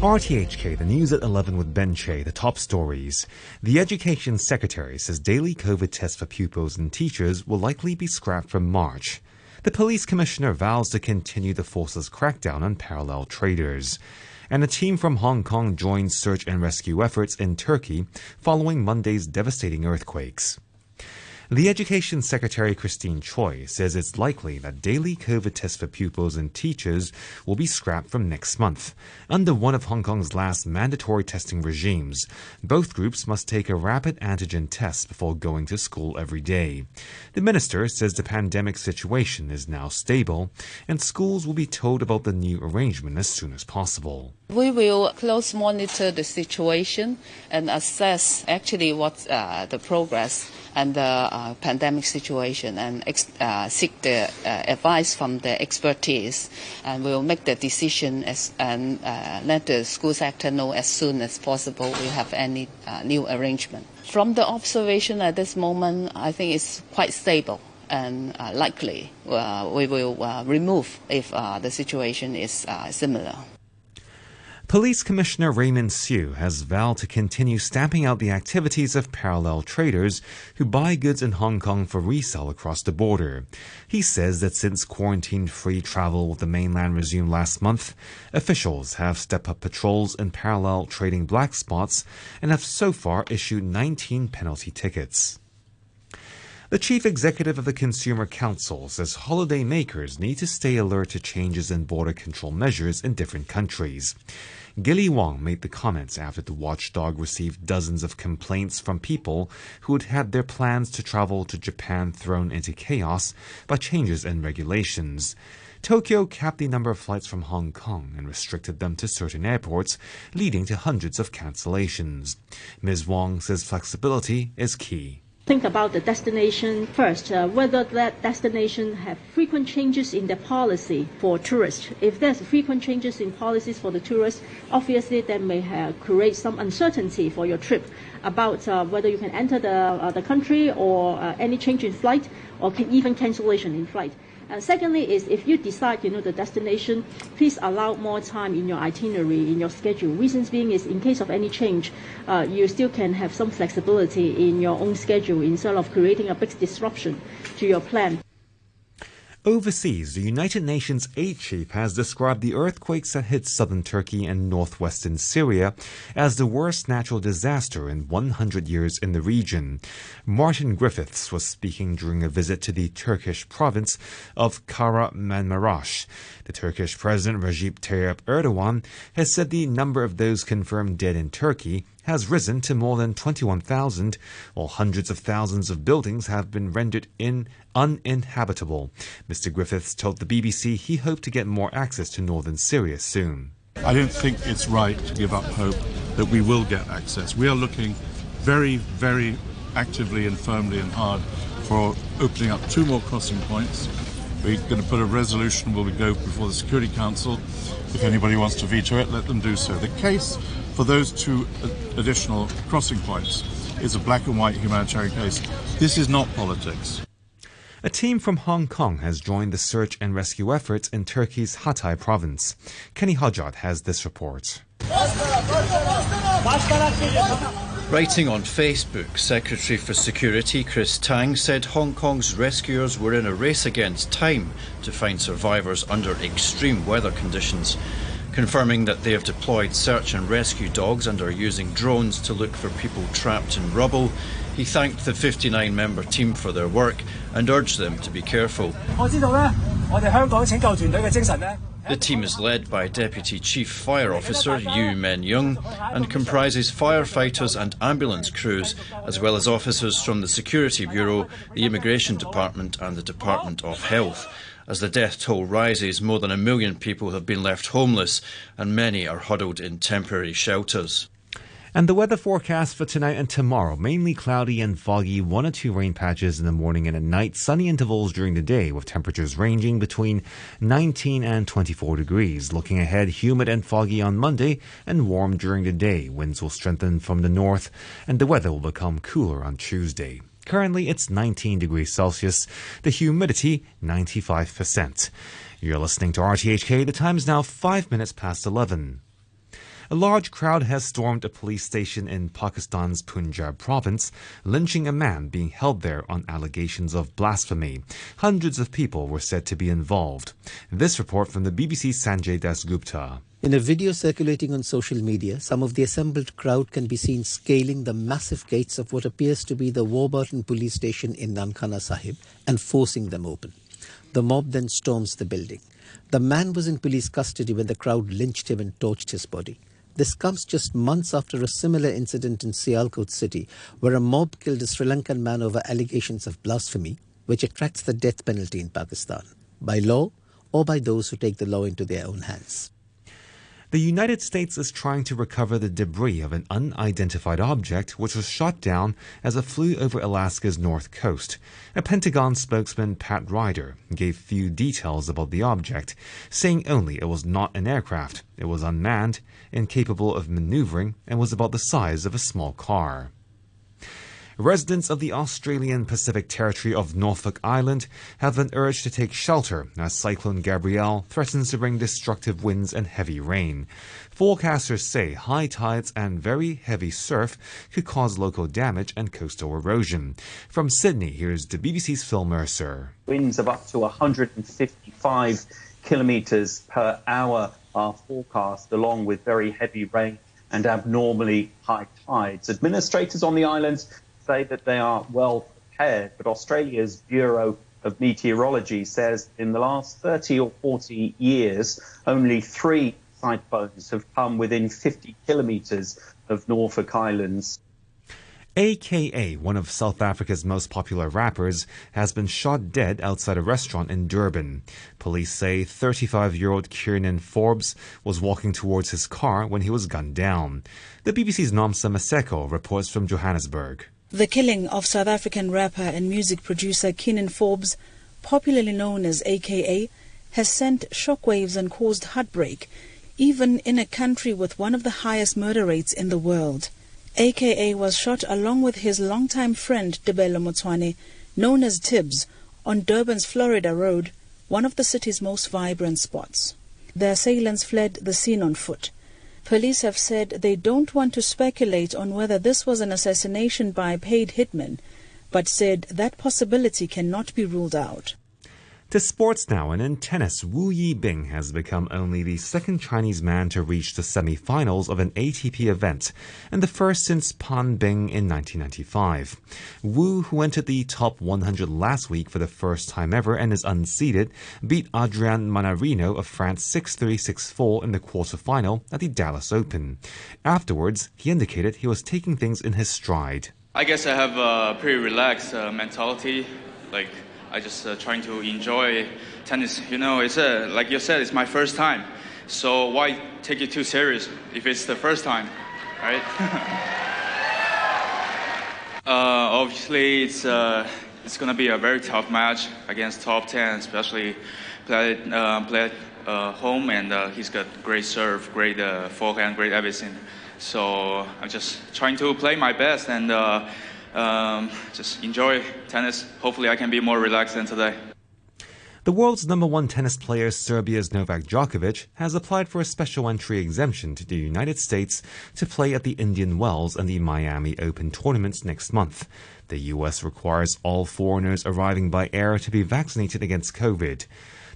RTHK, the news at 11 with Ben Che, the top stories. The Education Secretary says daily COVID tests for pupils and teachers will likely be scrapped from March. The police commissioner vows to continue the force's crackdown on parallel traders. And a team from Hong Kong joins search and rescue efforts in Turkey following Monday's devastating earthquakes. The Education Secretary Christine Choi says it's likely that daily COVID tests for pupils and teachers will be scrapped from next month. Under one of Hong Kong's last mandatory testing regimes, both groups must take a rapid antigen test before going to school every day. The minister says the pandemic situation is now stable and schools will be told about the new arrangement as soon as possible. We will close monitor the situation and assess actually what uh, the progress and the uh, pandemic situation and uh, seek the uh, advice from the expertise and we'll make the decision as, and uh, let the school sector know as soon as possible we have any uh, new arrangement. From the observation at this moment, I think it's quite stable and uh, likely we will remove if the situation is similar. Police Commissioner Raymond Siu has vowed to continue stamping out the activities of parallel traders who buy goods in Hong Kong for resale across the border. He says that since quarantine free travel with the mainland resumed last month, officials have stepped up patrols in parallel trading black spots and have so far issued 19 penalty tickets. The chief executive of the Consumer Council says holiday makers need to stay alert to changes in border control measures in different countries. Gilly Wong made the comments after the watchdog received dozens of complaints from people who had had their plans to travel to Japan thrown into chaos by changes in regulations. Tokyo capped the number of flights from Hong Kong and restricted them to certain airports, leading to hundreds of cancellations. Ms. Wong says flexibility is key think about the destination first, uh, whether that destination have frequent changes in their policy for tourists. If there's frequent changes in policies for the tourists, obviously that may create some uncertainty for your trip about uh, whether you can enter the, uh, the country or uh, any change in flight or can even cancellation in flight. Uh, secondly is if you decide, you know, the destination, please allow more time in your itinerary, in your schedule. Reasons being is in case of any change, uh, you still can have some flexibility in your own schedule instead of creating a big disruption to your plan. Overseas, the United Nations aid chief has described the earthquakes that hit southern Turkey and northwestern Syria as the worst natural disaster in 100 years in the region. Martin Griffiths was speaking during a visit to the Turkish province of Kahramanmaraş. The Turkish President Recep Tayyip Erdogan has said the number of those confirmed dead in Turkey has risen to more than 21,000, while hundreds of thousands of buildings have been rendered in uninhabitable. Mr. Griffiths told the BBC he hoped to get more access to northern Syria soon. I don't think it's right to give up hope that we will get access. We are looking very, very actively and firmly and hard for opening up two more crossing points. We're going to put a resolution where we go before the Security Council. If anybody wants to veto it, let them do so. The case for those two additional crossing points is a black and white humanitarian case. This is not politics. A team from Hong Kong has joined the search and rescue efforts in Turkey's Hatay province. Kenny Hodjot has this report. Writing on Facebook, Secretary for Security Chris Tang said Hong Kong's rescuers were in a race against time to find survivors under extreme weather conditions confirming that they have deployed search and rescue dogs and are using drones to look for people trapped in rubble. He thanked the 59 member team for their work and urged them to be careful. The team is led by Deputy Chief Fire Officer Yu Men Yung and comprises firefighters and ambulance crews, as well as officers from the Security Bureau, the Immigration Department, and the Department of Health. As the death toll rises, more than a million people have been left homeless, and many are huddled in temporary shelters. And the weather forecast for tonight and tomorrow mainly cloudy and foggy, one or two rain patches in the morning and at night, sunny intervals during the day with temperatures ranging between 19 and 24 degrees. Looking ahead, humid and foggy on Monday and warm during the day. Winds will strengthen from the north and the weather will become cooler on Tuesday. Currently, it's 19 degrees Celsius. The humidity, 95%. You're listening to RTHK. The time is now 5 minutes past 11. A large crowd has stormed a police station in Pakistan's Punjab province, lynching a man being held there on allegations of blasphemy. Hundreds of people were said to be involved. This report from the BBC's Sanjay Dasgupta. In a video circulating on social media, some of the assembled crowd can be seen scaling the massive gates of what appears to be the Warburton police station in Nankana Sahib and forcing them open. The mob then storms the building. The man was in police custody when the crowd lynched him and torched his body. This comes just months after a similar incident in Sialkot city, where a mob killed a Sri Lankan man over allegations of blasphemy, which attracts the death penalty in Pakistan, by law or by those who take the law into their own hands. The United States is trying to recover the debris of an unidentified object which was shot down as it flew over Alaska's north coast. A Pentagon spokesman, Pat Ryder, gave few details about the object, saying only it was not an aircraft, it was unmanned, incapable of maneuvering, and was about the size of a small car. Residents of the Australian Pacific Territory of Norfolk Island have been urged to take shelter as Cyclone Gabrielle threatens to bring destructive winds and heavy rain. Forecasters say high tides and very heavy surf could cause local damage and coastal erosion. From Sydney, here's the BBC's Phil Mercer. Winds of up to 155 kilometres per hour are forecast, along with very heavy rain and abnormally high tides. Administrators on the islands say that they are well prepared, but Australia's Bureau of Meteorology says in the last 30 or 40 years, only three cyclones have come within 50 kilometres of Norfolk Islands. AKA, one of South Africa's most popular rappers, has been shot dead outside a restaurant in Durban. Police say 35 year old Kiernan Forbes was walking towards his car when he was gunned down. The BBC's Nomsa Maseko reports from Johannesburg. The killing of South African rapper and music producer Kiernan Forbes, popularly known as AKA, has sent shockwaves and caused heartbreak, even in a country with one of the highest murder rates in the world. AKA was shot along with his longtime friend Tebelo Motshwane, known as Tibz, on Durban's Florida Road, one of the city's most vibrant spots. The assailants fled the scene on foot. Police have said they don't want to speculate on whether this was an assassination by a paid hitman, but said that possibility cannot be ruled out. To sports now, and in tennis, Wu Yibing has become only the second Chinese man to reach the semi-finals of an ATP event, and the first since Pan Bing in 1995. Wu, who entered the top 100 last week for the first time ever and is unseeded, beat Adrian Mannarino of France 6-3, 6-4 in the quarterfinal at the Dallas Open. Afterwards, he indicated he was taking things in his stride. I guess I have a pretty relaxed uh, mentality, like I just uh, trying to enjoy tennis. You know, it's a, like you said, it's my first time. So why take it too serious if it's the first time, right? uh, obviously, it's uh, it's gonna be a very tough match against top ten, especially play uh, play at home, and uh, he's got great serve, great uh, forehand, great everything. So I'm just trying to play my best and um, just enjoy tennis. Hopefully, I can be more relaxed than today. The world's number one tennis player, Serbia's Novak Djokovic, has applied for a special entry exemption to the United States to play at the Indian Wells and the Miami Open tournaments next month. The U.S. requires all foreigners arriving by air to be vaccinated against COVID.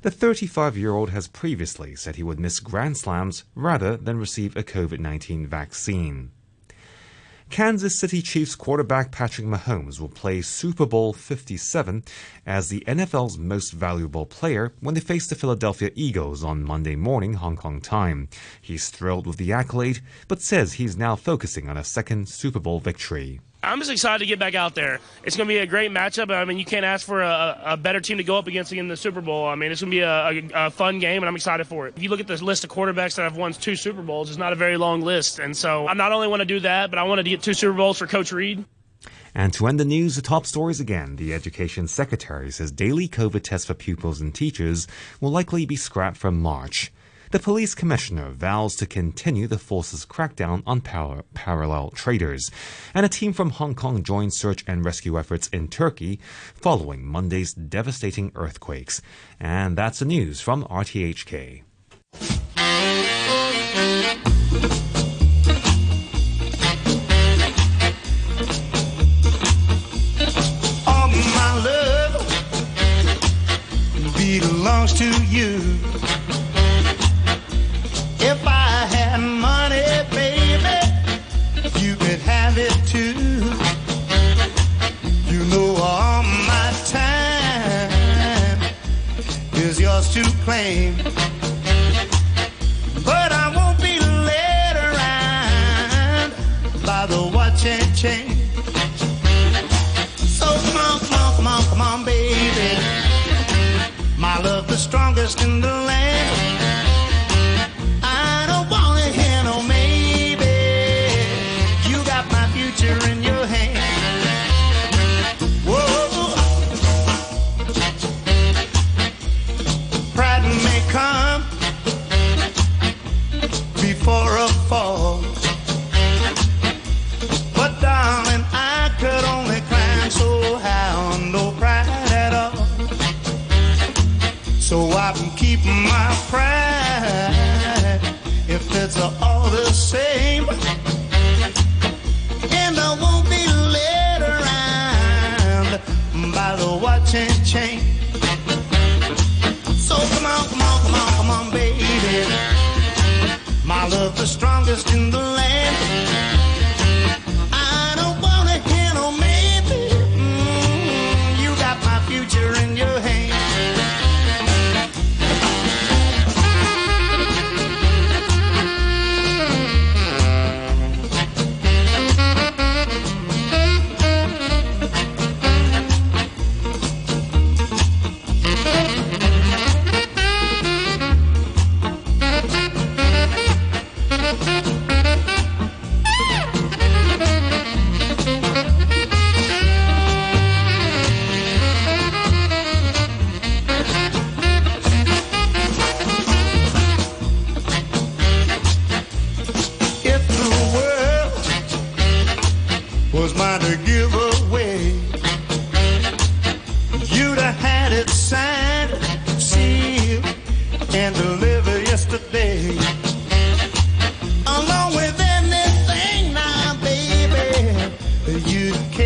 The 35 year old has previously said he would miss Grand Slams rather than receive a COVID 19 vaccine. Kansas City Chiefs quarterback Patrick Mahomes will play Super Bowl 57 as the NFL's most valuable player when they face the Philadelphia Eagles on Monday morning Hong Kong time. He's thrilled with the accolade, but says he's now focusing on a second Super Bowl victory. I'm just excited to get back out there. It's going to be a great matchup. I mean, you can't ask for a, a better team to go up against in the Super Bowl. I mean, it's going to be a, a, a, fun game, and I'm excited for it. If you look at the list of quarterbacks that have won two Super Bowls, it's not a very long list. And so I not only want to do that, but I want to get two Super Bowls for Coach Reid. And to end the news, the top stories again. The Education Secretary says daily COVID tests for pupils and teachers will likely be scrapped from March. The police commissioner vows to continue the force's crackdown on par- parallel traders. And a team from Hong Kong joined search and rescue efforts in Turkey following Monday's devastating earthquakes. And that's the news from RTHK. first in the land. so I can keep my pride if it's all the same. And I won't be led around by the watch and chain. So come on, come on, come on, come on, baby. My love, the strongest in the land. you can't.